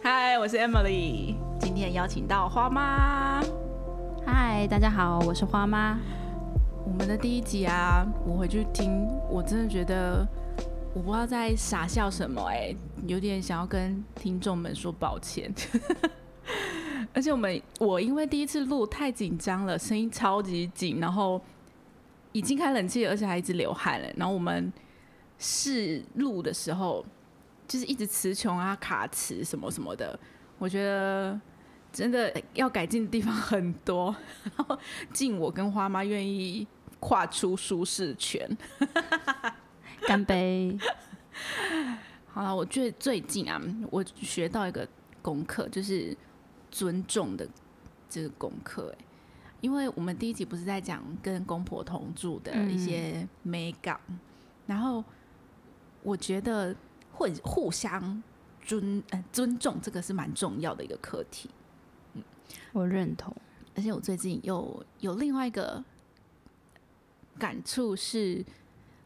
嗨，我是 Emily，今天邀请到花妈。嗨，大家好，我是花妈。我们的第一集啊，我回去听，我真的觉得我不知道在傻笑什么，哎，有点想要跟听众们说抱歉。而且我们我因为第一次录太紧张了，声音超级紧，然后已经开冷气，而且还一直流汗了。然后我们试录的时候，就是一直词穷啊、卡词什么什么的，我觉得。真的要改进的地方很多，然后敬我跟花妈愿意跨出舒适圈，干杯！好了，我觉得最近啊，我学到一个功课，就是尊重的这个功课。哎，因为我们第一集不是在讲跟公婆同住的一些美感，然后我觉得会互相尊呃尊重，这个是蛮重要的一个课题。嗯我认同，而且我最近有有另外一个感触是，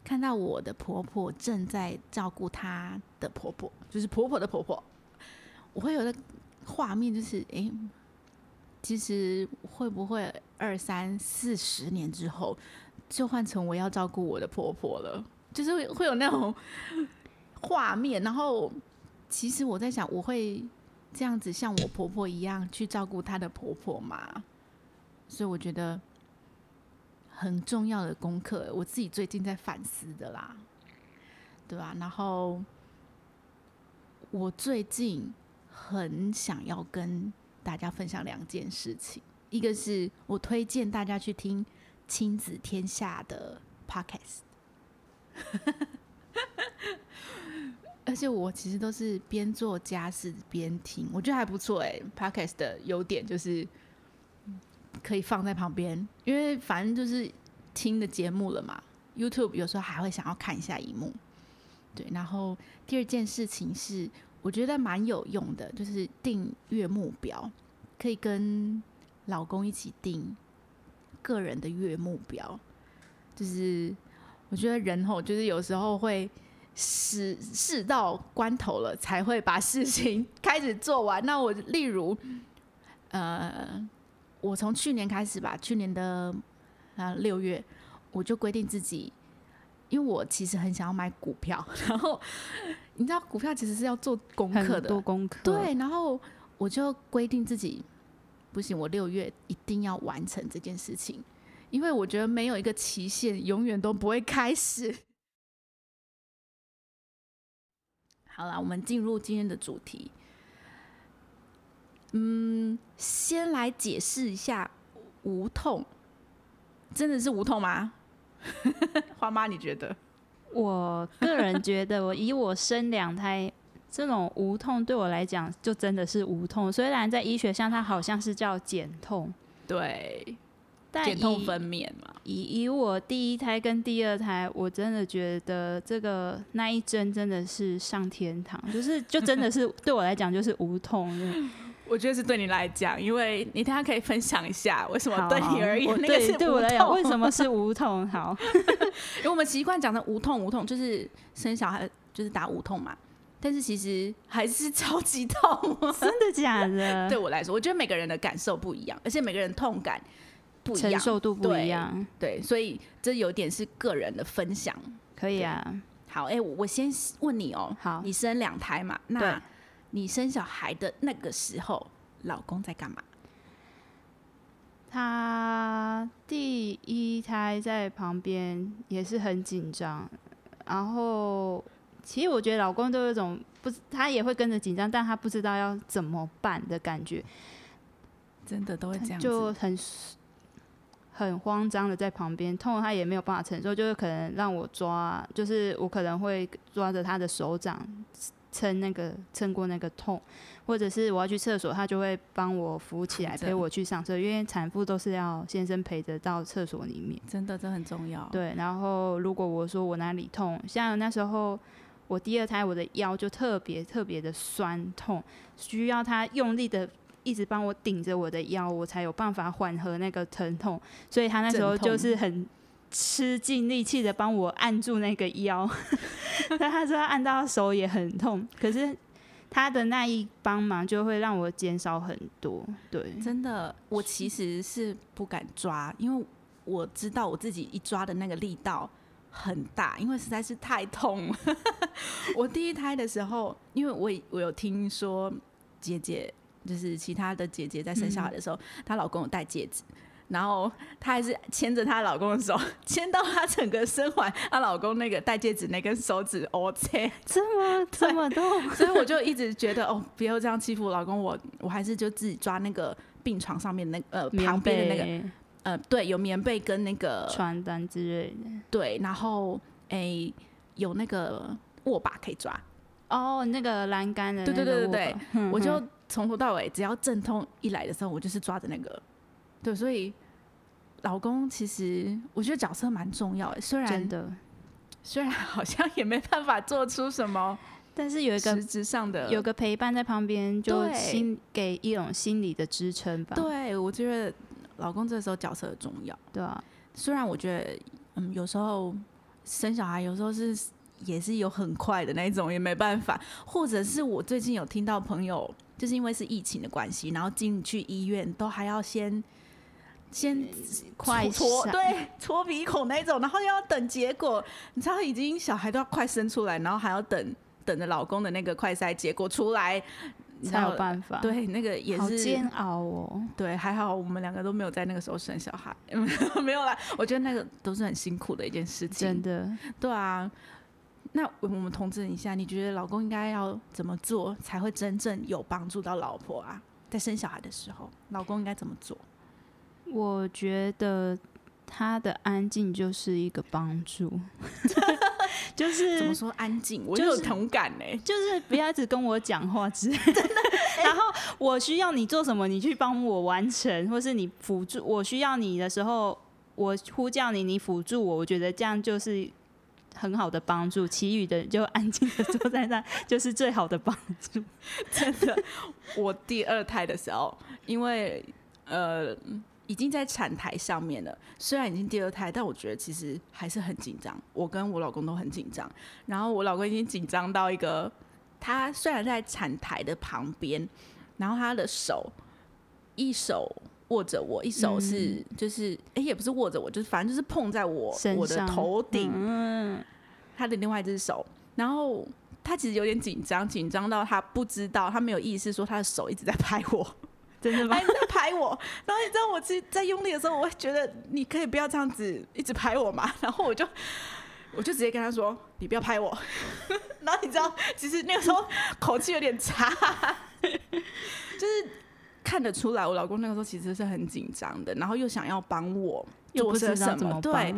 看到我的婆婆正在照顾她的婆婆，就是婆婆的婆婆，我会有的画面就是，哎，其实会不会二三四十年之后，就换成我要照顾我的婆婆了？就是会有那种画面，然后其实我在想，我会。这样子像我婆婆一样去照顾她的婆婆嘛，所以我觉得很重要的功课，我自己最近在反思的啦，对吧？然后我最近很想要跟大家分享两件事情，一个是我推荐大家去听亲子天下的 podcast。而且我其实都是边做家事边听，我觉得还不错哎。Podcast 的优点就是可以放在旁边，因为反正就是听的节目了嘛。YouTube 有时候还会想要看一下荧幕，对。然后第二件事情是我觉得蛮有用的，就是定月目标，可以跟老公一起定个人的月目标。就是我觉得人吼，就是有时候会。事事到关头了，才会把事情 开始做完。那我例如，呃，我从去年开始吧，去年的啊六月，我就规定自己，因为我其实很想要买股票，然后你知道股票其实是要做功课的，多功课。对，然后我就规定自己，不行，我六月一定要完成这件事情，因为我觉得没有一个期限，永远都不会开始。好了，我们进入今天的主题。嗯，先来解释一下无痛，真的是无痛吗？花妈，你觉得？我个人觉得，我以我生两胎，这种无痛对我来讲就真的是无痛。虽然在医学上，它好像是叫减痛，对。减痛分娩嘛，以以我第一胎跟第二胎，我真的觉得这个那一针真的是上天堂，就是就真的是 对我来讲就是无痛。我觉得是对你来讲，因为你大家可以分享一下为什么对你而言那个是对我来讲为什么是 无痛？好，因为我们习惯讲的无痛无痛，就是生小孩就是打无痛嘛，但是其实还是超级痛，真的假的？对我来说，我觉得每个人的感受不一样，而且每个人痛感。承受度不一样，对，所以这有点是个人的分享，可以啊。好，哎，我先问你哦，好，你生两胎嘛？那你生小孩的那个时候，老公在干嘛？他第一胎在旁边也是很紧张，然后其实我觉得老公都有种不，他也会跟着紧张，但他不知道要怎么办的感觉，真的都会这样，就很。很慌张的在旁边，痛他也没有办法承受，就是可能让我抓，就是我可能会抓着他的手掌撑那个撑过那个痛，或者是我要去厕所，他就会帮我扶起来陪我去上厕，因为产妇都是要先生陪着到厕所里面，真的这很重要。对，然后如果我说我哪里痛，像那时候我第二胎我的腰就特别特别的酸痛，需要他用力的。一直帮我顶着我的腰，我才有办法缓和那个疼痛。所以他那时候就是很吃尽力气的帮我按住那个腰。但他说他按到手也很痛，可是他的那一帮忙就会让我减少很多。对，真的，我其实是不敢抓，因为我知道我自己一抓的那个力道很大，因为实在是太痛了。我第一胎的时候，因为我我有听说姐姐，就是其他的姐姐在生小孩的时候，她老公有戴戒指。然后她还是牵着她老公的手，牵到她整个生完，她老公那个戴戒指那根手指，O K，这么这么痛，所以我就一直觉得哦，不要这样欺负我老公，我我还是就自己抓那个病床上面那呃旁边的那个呃对，有棉被跟那个床单之类的，对，然后诶有那个握把可以抓，哦，那个栏杆的，对对对对对，我就从头到尾只要阵痛一来的时候，我就是抓着那个。对，所以老公其实我觉得角色蛮重要的，虽然真的，虽然好像也没办法做出什么，但是有一个实质上的有个陪伴在旁边，就心给一种心理的支撑吧。对，我觉得老公这时候角色很重要，对啊。虽然我觉得，嗯，有时候生小孩有时候是也是有很快的那种，也没办法。或者是我最近有听到朋友，就是因为是疫情的关系，然后进去医院都还要先。先快搓对搓鼻孔那种，然后又要等结果，你知道已经小孩都要快生出来，然后还要等等着老公的那个快筛结果出来才有办法。对，那个也是煎熬哦。对，还好我们两个都没有在那个时候生小孩，没有啦。我觉得那个都是很辛苦的一件事情。真的，对啊。那我们同志一下，你觉得老公应该要怎么做才会真正有帮助到老婆啊？在生小孩的时候，老公应该怎么做？我觉得他的安静就是一个帮助，就是怎么说安静，我有同感呢，就是不要一直跟我讲话之类的。然后我需要你做什么，你去帮我完成，或是你辅助我需要你的时候，我呼叫你，你辅助我。我觉得这样就是很好的帮助，其余的就安静的坐在那，就是最好的帮助。真的，我第二胎的时候，因为呃。已经在产台上面了，虽然已经第二胎，但我觉得其实还是很紧张。我跟我老公都很紧张，然后我老公已经紧张到一个，他虽然在产台的旁边，然后他的手一手握着我，一手是就是哎也不是握着我，就是反正就是碰在我我的头顶，他的另外一只手，然后他其实有点紧张，紧张到他不知道，他没有意识说他的手一直在拍我。真的吗？在拍我，然后你知道我其实，在用力的时候，我会觉得你可以不要这样子一直拍我嘛。然后我就，我就直接跟他说：“你不要拍我。”然后你知道，其实那个时候口气有点差，就是看得出来，我老公那个时候其实是很紧张的，然后又想要帮我做些什么。对，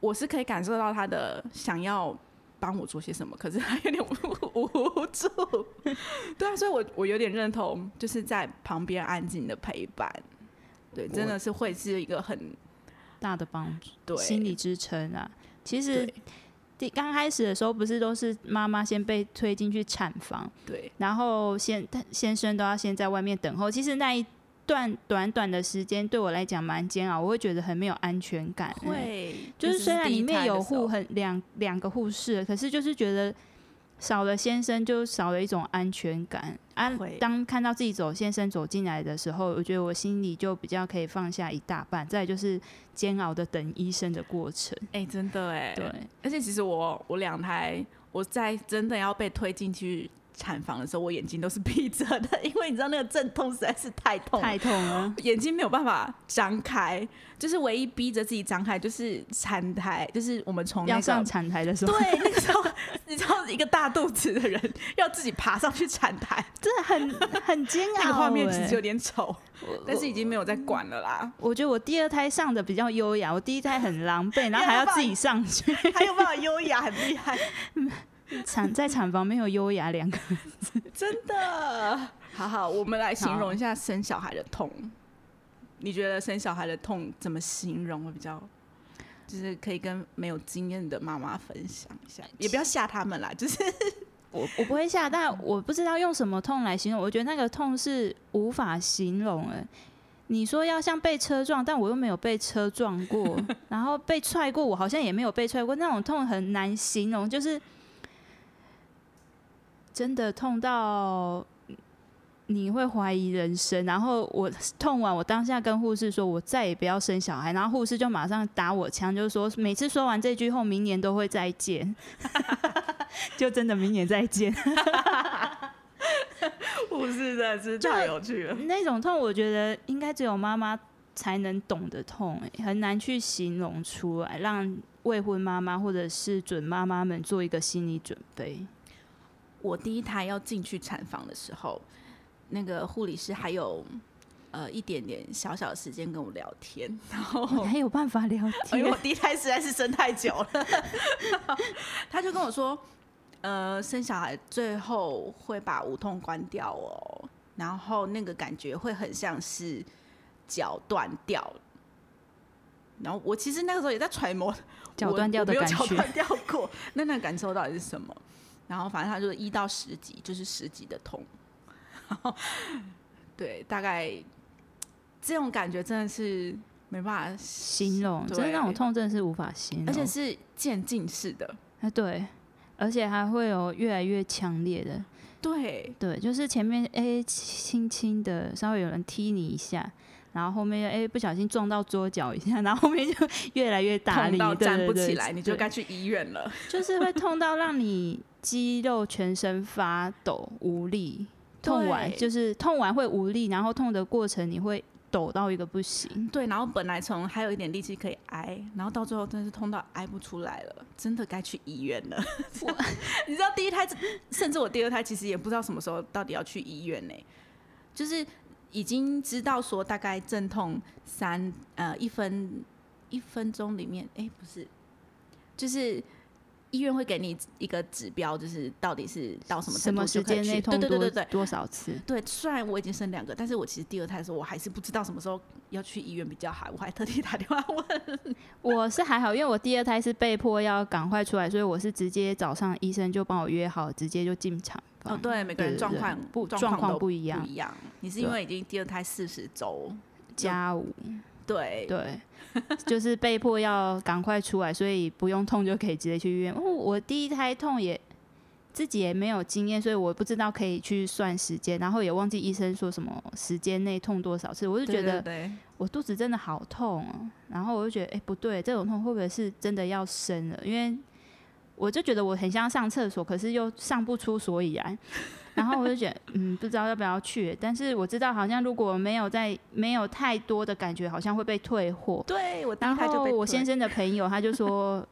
我是可以感受到他的想要。帮我做些什么？可是他有点无助，对啊，所以我我有点认同，就是在旁边安静的陪伴，对，真的是会是一个很大的帮助，对，心理支撑啊。其实第刚开始的时候，不是都是妈妈先被推进去产房，对，然后先先生都要先在外面等候。其实那一段短短的时间对我来讲蛮煎熬，我会觉得很没有安全感。会，就是虽然里面有护很两两个护士，可是就是觉得少了先生就少了一种安全感。啊，当看到自己走先生走进来的时候，我觉得我心里就比较可以放下一大半。再就是煎熬的等医生的过程。哎，真的哎，对。而且其实我我两台我在真的要被推进去。产房的时候，我眼睛都是闭着的，因为你知道那个阵痛实在是太痛，太痛了，眼睛没有办法张开。就是唯一逼着自己张开，就是产台，就是我们从要上产台的时候，对，那个时候你知道一个大肚子的人要自己爬上去产台，真的很很煎熬。那个画面其实有点丑，但是已经没有在管了啦。我觉得我第二胎上的比较优雅，我第一胎很狼狈，然后还要自己上去，还有办法优雅，很厉害。产在产房没有优雅两个字，真的。好好，我们来形容一下生小孩的痛。你觉得生小孩的痛怎么形容会比较，就是可以跟没有经验的妈妈分享一下，也不要吓他们啦。就是我我不会吓，但我不知道用什么痛来形容。我觉得那个痛是无法形容的。你说要像被车撞，但我又没有被车撞过，然后被踹过，我好像也没有被踹过，那种痛很难形容，就是。真的痛到你会怀疑人生。然后我痛完，我当下跟护士说，我再也不要生小孩。然后护士就马上打我枪，就是说每次说完这句后，明年都会再见，就真的明年再见。护士真的是太有趣了。那种痛，我觉得应该只有妈妈才能懂得痛、欸，很难去形容出来，让未婚妈妈或者是准妈妈们做一个心理准备。我第一胎要进去产房的时候，那个护理师还有呃一点点小小的时间跟我聊天，然后你还有办法聊天因为我？第一胎实在是生太久了，他就跟我说，呃，生小孩最后会把无痛关掉哦，然后那个感觉会很像是脚断掉。然后我其实那个时候也在揣摩我脚断掉的我没有感觉脚断掉过，那那个感受到底是什么？然后反正他就是一到十级，就是十级的痛。然 后对，大概这种感觉真的是没办法形容，真的对那种痛真的是无法形容，而且是渐进式的。啊对，而且还会有越来越强烈的，对，对，就是前面哎轻轻的稍微有人踢你一下。然后后面哎不小心撞到桌角一下，然后后面就 越来越大力，痛到站不起来，你就该去医院了。就是会痛到让你肌肉全身发抖无力，痛完就是痛完会无力，然后痛的过程你会抖到一个不行。对，然后本来从还有一点力气可以挨，然后到最后真的是痛到挨不出来了，真的该去医院了。你知道第一胎，甚至我第二胎其实也不知道什么时候到底要去医院呢、就是已经知道说大概阵痛三呃一分一分钟里面，哎、不是，就是。医院会给你一个指标，就是到底是到什么什么时间内痛多对对对对对，多少次？对，虽然我已经生两个，但是我其实第二胎的时候，我还是不知道什么时候要去医院比较好，我还特地打电话问。我是还好，因为我第二胎是被迫要赶快出来，所以我是直接早上医生就帮我约好，直接就进厂房。哦，对，每个人状况不状况不一样不一样。你是因为已经第二胎四十周，加五，对对，就是被迫要赶快出来，所以不用痛就可以直接去医院。哦，我第一胎痛也自己也没有经验，所以我不知道可以去算时间，然后也忘记医生说什么时间内痛多少次，我就觉得我肚子真的好痛哦、然后我就觉得，哎、不对，这种痛会不会是真的要生了？因为我就觉得我很像上厕所，可是又上不出所以然。然后我就觉得，嗯，不知道要不要去。但是我知道，好像如果没有在没有太多的感觉，好像会被退货。对，我然后我先生的朋友他就说，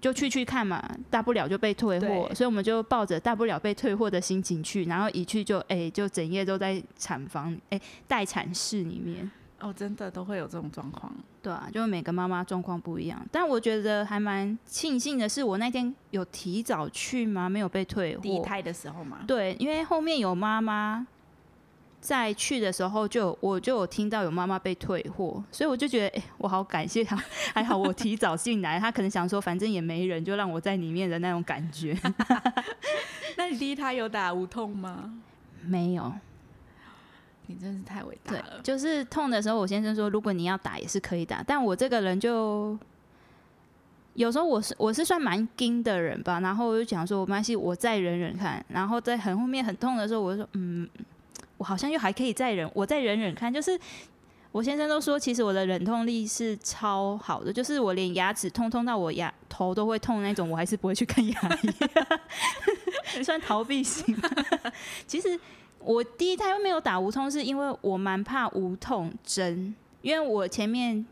就去去看嘛，大不了就被退货，所以我们就抱着大不了被退货的心情去，然后一去就哎、就整夜都在产房哎、待产室里面。哦，真的都会有这种状况。对啊，就每个妈妈状况不一样，但我觉得还蛮庆幸的是，我那天有提早去吗？没有被退货。第一胎的时候嘛，对，因为后面有妈妈在去的时候就有，我就有听到有妈妈被退货，所以我就觉得，哎、我好感谢她，还好我提早进来，她可能想说，反正也没人，就让我在里面的那种感觉。那你第一胎有打无痛吗？没有，你真是太伟大对了，。就是痛的时候，我先生说，如果你要打也是可以打，但我这个人就有时候我是我是算蛮硬的人吧，然后我就讲说，没关系，我再忍忍看，然后在很后面很痛的时候，我就说，嗯，我好像又还可以再忍，我再忍忍看，就是。我先生都说，其实我的忍痛力是超好的，就是我连牙齿痛痛到我牙头都会痛那种，我还是不会去看牙医，算逃避型。其实我第一胎又没有打无痛，是因为我蛮怕无痛针，因为我前面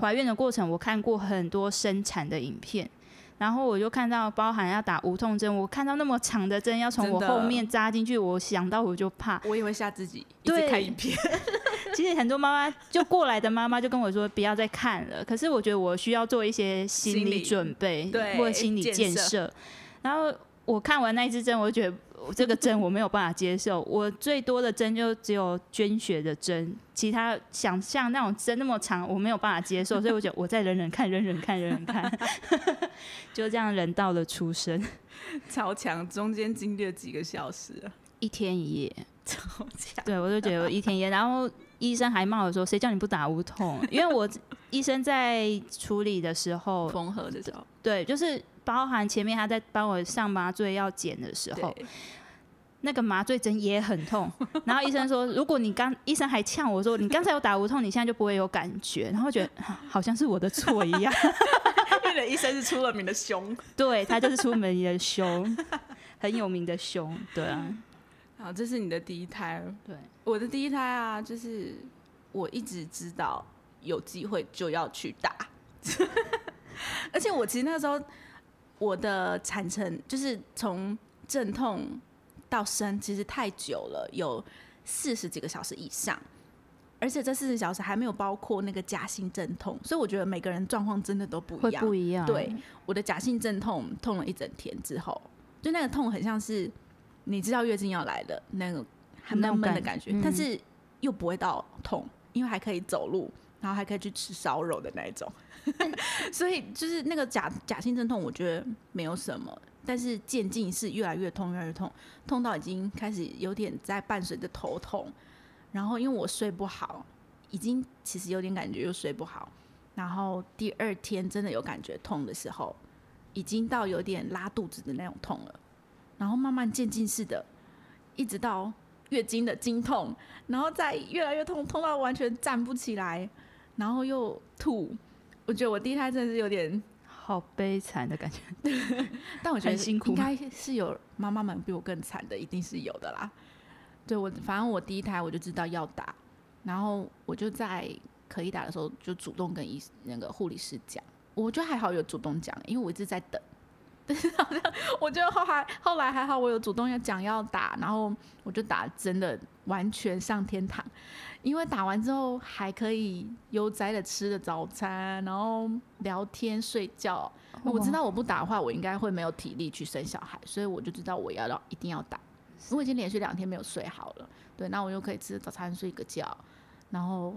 怀孕的过程，我看过很多生产的影片。然后我就看到包含要打无痛针，我看到那么长的针要从我后面扎进去，我想到我就怕。我也会吓自己，一直对看影片。其实很多妈妈就过来的妈妈就跟我说不要再看了，可是我觉得我需要做一些心理准备对或者心理建设。然后我看完那一支针，我就觉得我这个针我没有办法接受，我最多的针就只有捐血的针，其他想象那种针那么长，我没有办法接受，所以我觉得我再忍忍看，忍忍看，忍忍看，就这样忍到了出生，超强，中间经历了几个小时啊，一天一夜。超强。对，我就觉得我一天一夜，然后医生还骂我说：“谁叫你不打无痛？”因为我医生在处理的时候，缝合的时候，对，就是包含前面他在帮我上麻醉要剪的时候，那个麻醉针也很痛。然后医生说，如果你刚医生还呛我说，你刚才有打无痛，你现在就不会有感觉。然后觉得好像是我的错一样。因为医生是出了名的凶，对他就是出门的凶，很有名的凶。对啊，好，这是你的第一胎。对，我的第一胎啊，就是我一直知道有机会就要去打，而且我其实那时候我的产程就是从阵痛到生，其实太久了，有四十几个小时以上。而且这四十小时还没有包括那个假性阵痛，所以我觉得每个人状况真的都不一样。不一样。对，我的假性阵痛痛了一整天之后，就那个痛很像是你知道月经要来的那个很闷闷的感觉，但是又不会到痛，因为还可以走路，然后还可以去吃烧肉的那一种。所以就是那个假假性阵痛，我觉得没有什么，但是渐进是越来越痛，越来越痛，痛到已经开始有点在伴随着头痛。然后因为我睡不好，已经其实有点感觉又睡不好，然后第二天真的有感觉痛的时候，已经到有点拉肚子的那种痛了，然后慢慢渐进式的，一直到月经的经痛，然后再越来越痛，痛到完全站不起来，然后又吐。我觉得我第一胎真的是有点好悲惨的感觉，但我觉得辛苦。应该是有妈妈们比我更惨的，一定是有的啦。对我，反正我第一胎我就知道要打，然后我就在可以打的时候就主动跟医那个护理师讲，我觉得还好有主动讲，因为我一直在等，但是好像我觉得后来后来还好我有主动要讲要打，然后我就打真的完全上天堂，因为打完之后还可以悠哉的吃的早餐，然后聊天睡觉。我知道我不打的话，我应该会没有体力去生小孩，所以我就知道我要要一定要打。我已经连续两天没有睡好了，对，那我又可以吃早餐睡个觉，然后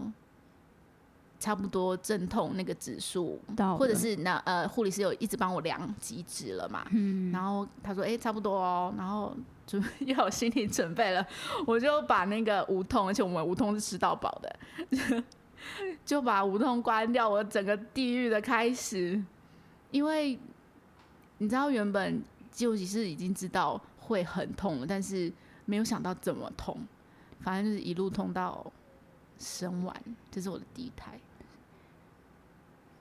差不多阵痛那个指数，或者是那呃护理师有一直帮我量极值了嘛，嗯，然后他说哎差不多哦，然后就要有心理准备了，我就把那个无痛，而且我们无痛是吃到饱的，就把无痛关掉，我整个地狱的开始，因为你知道原本就其实已经知道。会很痛了，但是没有想到怎么痛，反正就是一路痛到生完，这是我的第一胎。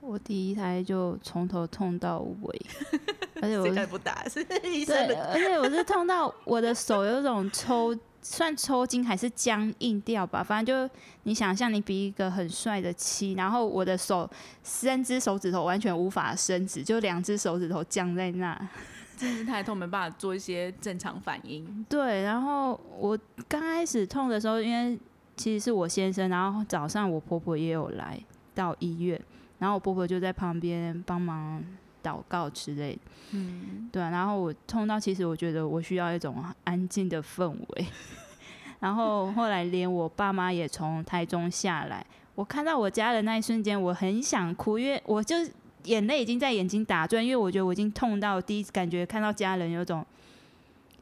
我第一胎就从头痛到尾，而且我不打是医生的，而且我是痛到我的手有种抽，算抽筋还是僵硬掉吧，反正就你想象你比一个很帅的七，然后我的手三只手指头完全无法伸直，就两只手指头僵在那。真是太痛，没办法做一些正常反应。对，然后我刚开始痛的时候，因为其实是我先生，然后早上我婆婆也有来到医院，然后我婆婆就在旁边帮忙祷告之类的。嗯，对。然后我痛到，其实我觉得我需要一种安静的氛围。然后后来连我爸妈也从台中下来，我看到我家人那一瞬间，我很想哭，因为我就。眼泪已经在眼睛打转，因为我觉得我已经痛到第一次感觉看到家人有种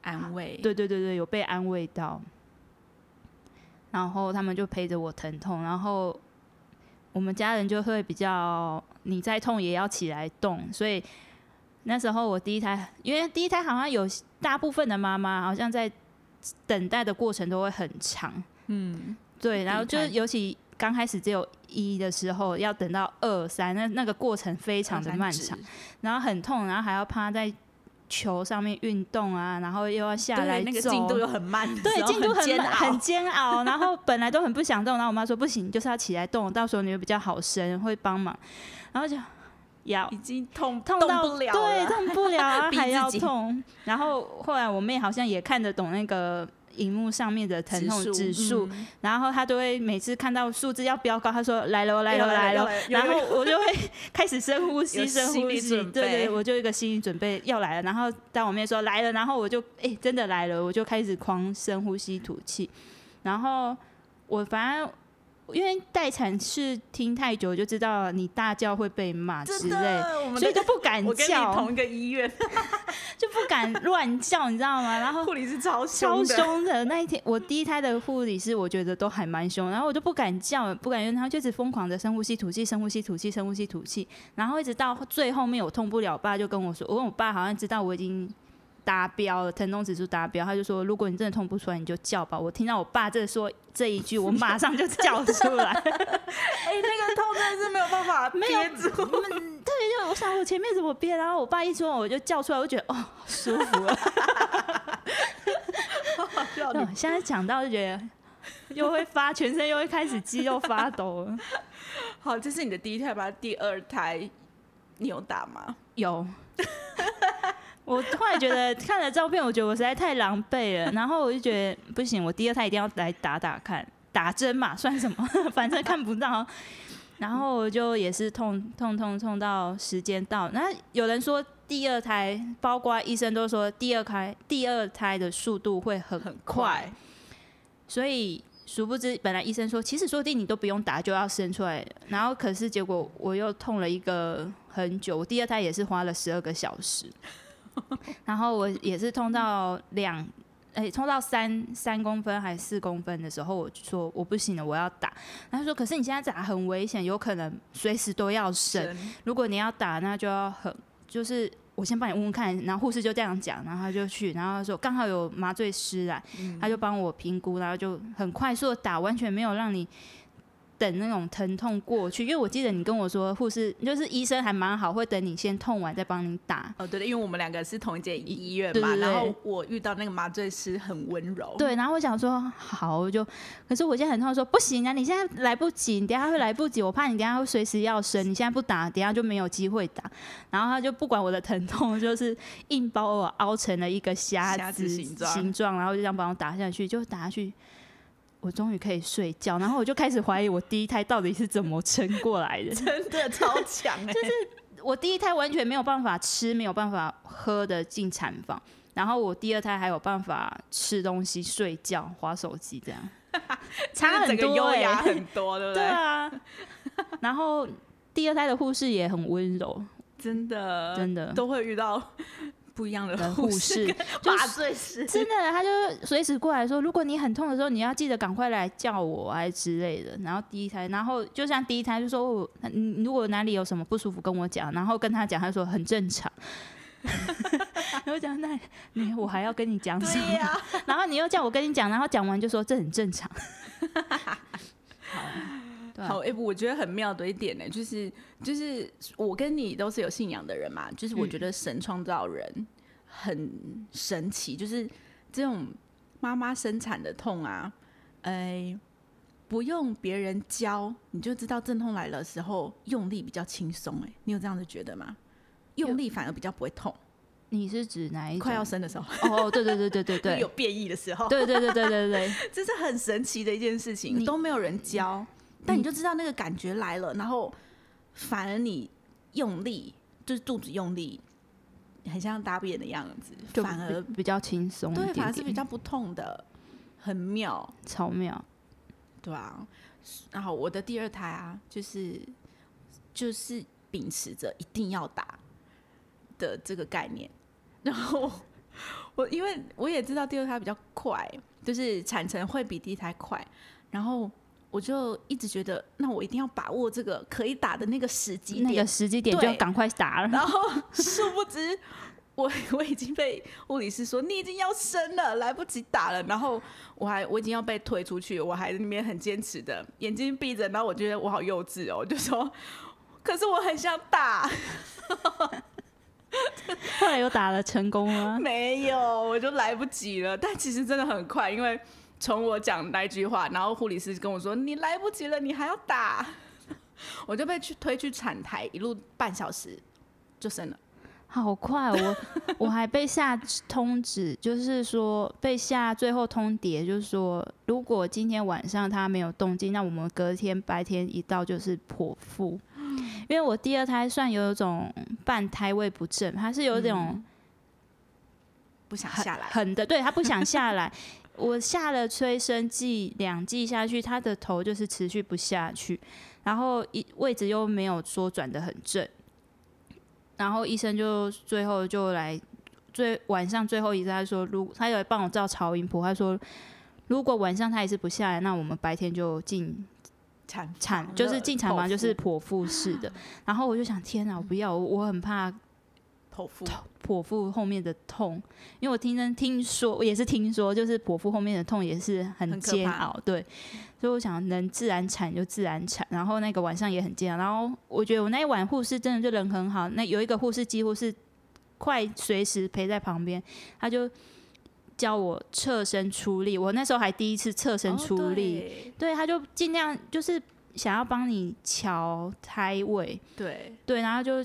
安慰，对对对对，有被安慰到。然后他们就陪着我疼痛，然后我们家人就会比较，你再痛也要起来动。所以那时候我第一胎，因为第一胎好像有大部分的妈妈好像在等待的过程都会很长，嗯，对，然后就是尤其。刚开始只有一的时候，要等到二三，那那个过程非常的漫长，然后很痛，然后还要趴在球上面运动啊，然后又要下来，那个进度又很慢，对，进度很很煎熬。然后本来都很不想动，然后我妈说不行，就是要起来动，到时候你会比较好生，会帮忙。然后就要已经痛痛到不了，对，痛不了，还要痛。然后后来我妹好像也看得懂那个。荧幕上面的疼痛指数，然后他都会每次看到数字要飙高，他说来了来了来了，然后我就会开始深呼吸，深呼吸，对对，我就一个心理准备要来了。然后当我妹说来了，然后我就哎真的来了，我就开始狂深呼吸吐气，然后我反正。因为待产室听太久，就知道你大叫会被骂之类，所以就不敢叫。同一个医院，就不敢乱叫，你知道吗？然后护理师超超凶的。那一天，我第一胎的护理师，我觉得都还蛮凶，然后我就不敢叫，不敢，然后就一直疯狂的深呼吸、吐气、深呼吸、吐气、深呼吸、吐气，然后一直到最后面我痛不了，爸就跟我说，我问我爸好像知道我已经达标了，疼痛指数达标，他就说如果你真的痛不出来，你就叫吧。我听到我爸这说这一句，我马上就叫出来。哎、那个痛真的是没有办法 憋住。嗯，对，就我想我前面怎么憋，然后我爸一说我就叫出来，我就觉得哦，舒服了。对现在讲到就觉得又会发，全身又会开始肌肉发抖了。好，这是你的第一胎吧？第二胎你有打吗？有。我突然觉得看了照片，我觉得我实在太狼狈了，然后我就觉得不行，我第二胎一定要来打打看，打针嘛，算什么？反正看不到。然后我就也是痛痛痛痛到时间到，那有人说第二胎，包括医生都说第二胎第二胎的速度会很很快，所以殊不知本来医生说其实说不定你都不用打就要生出来，然后可是结果我又痛了一个很久，我第二胎也是花了十二个小时，然后我也是痛到两。哎、痛到三三公分还是四公分的时候，我就说我不行了，我要打。他说，可是你现在打很危险，有可能随时都要生。生如果你要打，那就要很就是我先帮你问问看，然后护士就这样讲，然后他就去，然后他说刚好有麻醉师来，他就帮我评估，然后就很快速的打，完全没有让你等那种疼痛过去。因为我记得你跟我说，护士就是医生还蛮好，会等你先痛完再帮你打。哦，对的，因为我们两个是同一间医院嘛，对对对然后我遇到那个麻醉师很温柔，对，然后我想说好，我就，可是我现在很痛，说不行啊，你现在来不及，你等下会来不及，我怕你等下会随时要生，你现在不打，等下就没有机会打。然后他就不管我的疼痛，就是硬把我凹成了一个虾虾子子形状然后就这样把我打下去，就打下去。我终于可以睡觉，然后我就开始怀疑我第一胎到底是怎么撑过来的。真的超强哎、就是我第一胎完全没有办法吃，没有办法喝的进产房，然后我第二胎还有办法吃东西、睡觉、划手机，这样 差很多哎、优雅 很多，对不对对？啊，然后第二胎的护士也很温柔，真的真的都会遇到不一样的的护士就麻醉师，真的，他就随时过来说，如果你很痛的时候，你要记得赶快来叫我啊之类的。然后第一胎，然后就像第一胎就说，我你如果哪里有什么不舒服跟我讲，然后跟他讲，他说很正常。然后讲那你我还要跟你讲什么？然后你又叫我跟你讲，然后讲完就说这很正常。好，好，哎、我觉得很妙的一点呢，就是就是我跟你都是有信仰的人嘛，就是我嗯觉得神创造人很神奇，就是这种妈妈生产的痛啊，哎、不用别人教，你就知道阵痛来的时候用力比较轻松。哎，你有这样子觉得吗？用力反而比较不会痛，你是指哪一？快要生的时候，哦，对对对对对对 有，变异的时候，对对对对对对，这是很神奇的一件事情，你都没有人教，但你就知道那个感觉来了，然后反而你用力，就是肚子用力，很像大便的样子，就反而比比较轻松对，反而是比较不痛的，很妙，超妙。对啊。然后我的第二胎啊，就是就是秉持着一定要打的这个概念，然后我因为我也知道第二胎比较快，就是产程会比第一胎快，然后我就一直觉得，那我一定要把握这个可以打的那个时机点那个，时机点就要赶快打了。然后殊不知。我 我已经被物理师说你已经要生了，来不及打了。然后我还我已经要被推出去，我还在那边很坚持的眼睛闭着，然后我觉得我好幼稚哦，我就说，可是我很想打，后来有打了成功吗？没有，我就来不及了。但其实真的很快，因为从我讲那句话，然后护理师跟我说你来不及了，你还要打，我就被去推去产台，一路半小时就生了。好快哦，我 我还被下通知，就是说被下最后通牒，就是说如果今天晚上他没有动静，那我们隔天白天一到就是剖腹。因为我第二胎算有一种半胎位不正，他是有一种不想下来，狠的，对他不想下来。我下了催生剂两剂下去，他的头就是持续不下去，然后一位置又没有说转的很正，然后医生就最后就来最晚上最后一次，他说如他有帮我照超音波，他说如果晚上他也是不下来，那我们白天就进产产就是进产房就是剖剖腹式的，然后我就想天哪，我不要，我我很怕剖腹，剖腹后面的痛，因为我听人听说，我也是听说，就是剖腹后面的痛也是很煎熬，对，所以我想能自然产就自然产，然后那个晚上也很煎熬，然后我觉得我那一晚护士真的就人很好，那有一个护士几乎是快随时陪在旁边，他就教我侧身出力，我那时候还第一次侧身哦出力，对。对，他就尽量就是想要帮你瞧胎位，对，对，然后就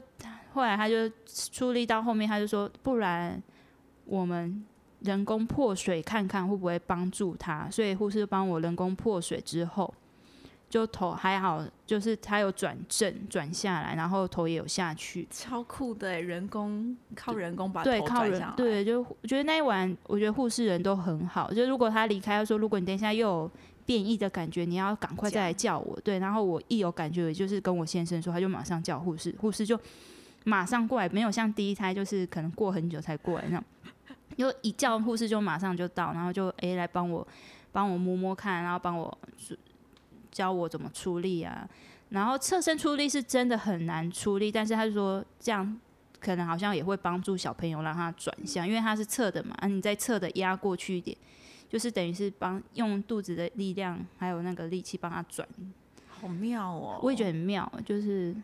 后来他就出力到后面，他就说，不然我们人工破水看看会不会帮助他。所以护士帮我人工破水之后，就头还好，就是他有转正转下来，然后头也有下去。超酷的欸，人工靠人工把对，头靠人转下来，对，就我觉得那一晚，我觉得护士人都很好。就如果他离开，他说如果你等一下又有变异的感觉，你要赶快再来叫我。对，然后我一有感觉，也就是跟我先生说，他就马上叫护士，护士就马上过来，没有像第一胎就是可能过很久才过来那样。就一叫护士就马上就到，然后就诶来帮我帮我摸摸看，然后帮我教我怎么出力啊。然后侧身出力是真的很难出力，但是他就说这样可能好像也会帮助小朋友让他转向，因为他是侧的嘛，啊，你在侧的压过去一点，就是等于是帮用肚子的力量还有那个力气帮他转，好妙哦，我也觉得很妙，就是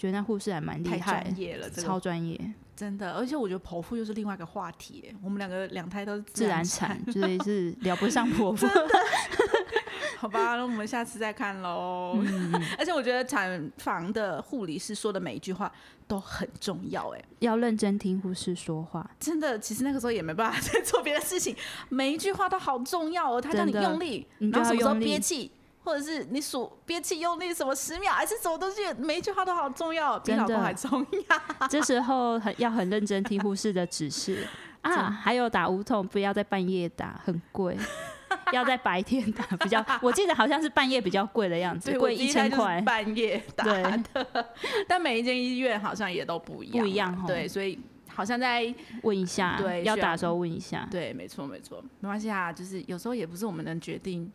觉得那护士还蛮厉太害，专业了，这超个专业，真的，而且我觉得剖腹又是另外一个话题欸，我们两个两胎都是自然产产，，所以是聊不上剖腹。好吧，那我们下次再看喽。嗯 而且我觉得产房的护理师说的每一句话都很重要，哎，要认真听护士说话，真的，其实那个时候也没办法再做别的事情，每一句话都好重要哦。他叫你用力，然后什么时候憋气，或者是你数憋气用力什么十秒，还是什么东西，每一句话都好重要，比老公还重要。这时候很要很认真听护士的指示。啊，还有打无痛，不要在半夜打，很贵。要在白天打比较，我记得好像是半夜比较贵的样子，贵一千块。半夜打对。的，但每一间医院好像也都不一样，不一样哦。对，所以好像在问一下，对要打的时候问一下，对，没错没错，没关系啊，就是有时候也不是我们能决定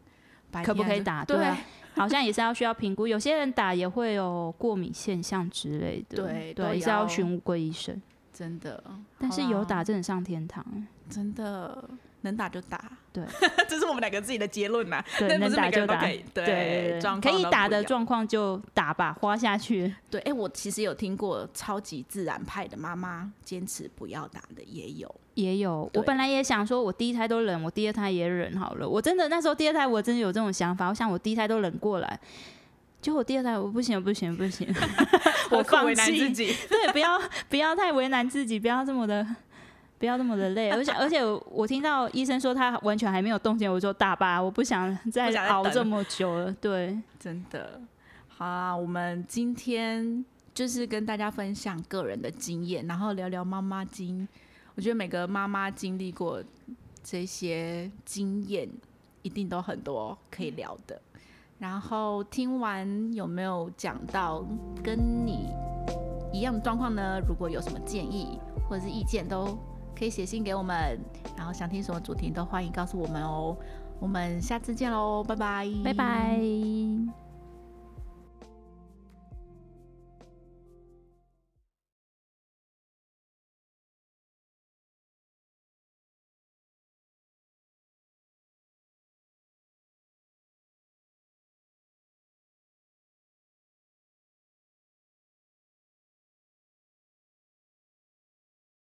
白可不可以打对啊好像也是要需要评估。有些人打也会有过敏现象之类的，对对，也是要要询问过医生。真的，但是有打真的上天堂，真的能打就打，对，这是我们两个自己的结论呐。对，能打就打，对可以打的状况就打吧，花下去。对，哎、我其实有听过超级自然派的妈妈坚持不要打的也有，也有，我本来也想说，我第一胎都忍，我第二胎也忍好了。我真的那时候第二胎我真的有这种想法，我想我第一胎都忍过来，结果我第二胎我不行不行不行，我放弃。己。对，不要不要太为难自己，不要这么的。不要那么的累，而且而且我听到医生说他完全还没有动静，我说打吧，我不想再熬这么久了。对，真的，好啊，我们今天就是跟大家分享个人的经验，然后聊聊妈妈经。我觉得每个妈妈经历过这些经验，一定都很多可以聊的。然后听完有没有讲到跟你一样的状况呢？如果有什么建议或者是意见，都可以写信给我们。然后想听什么主题都欢迎告诉我们哦。我们下次见喽，拜拜，拜拜。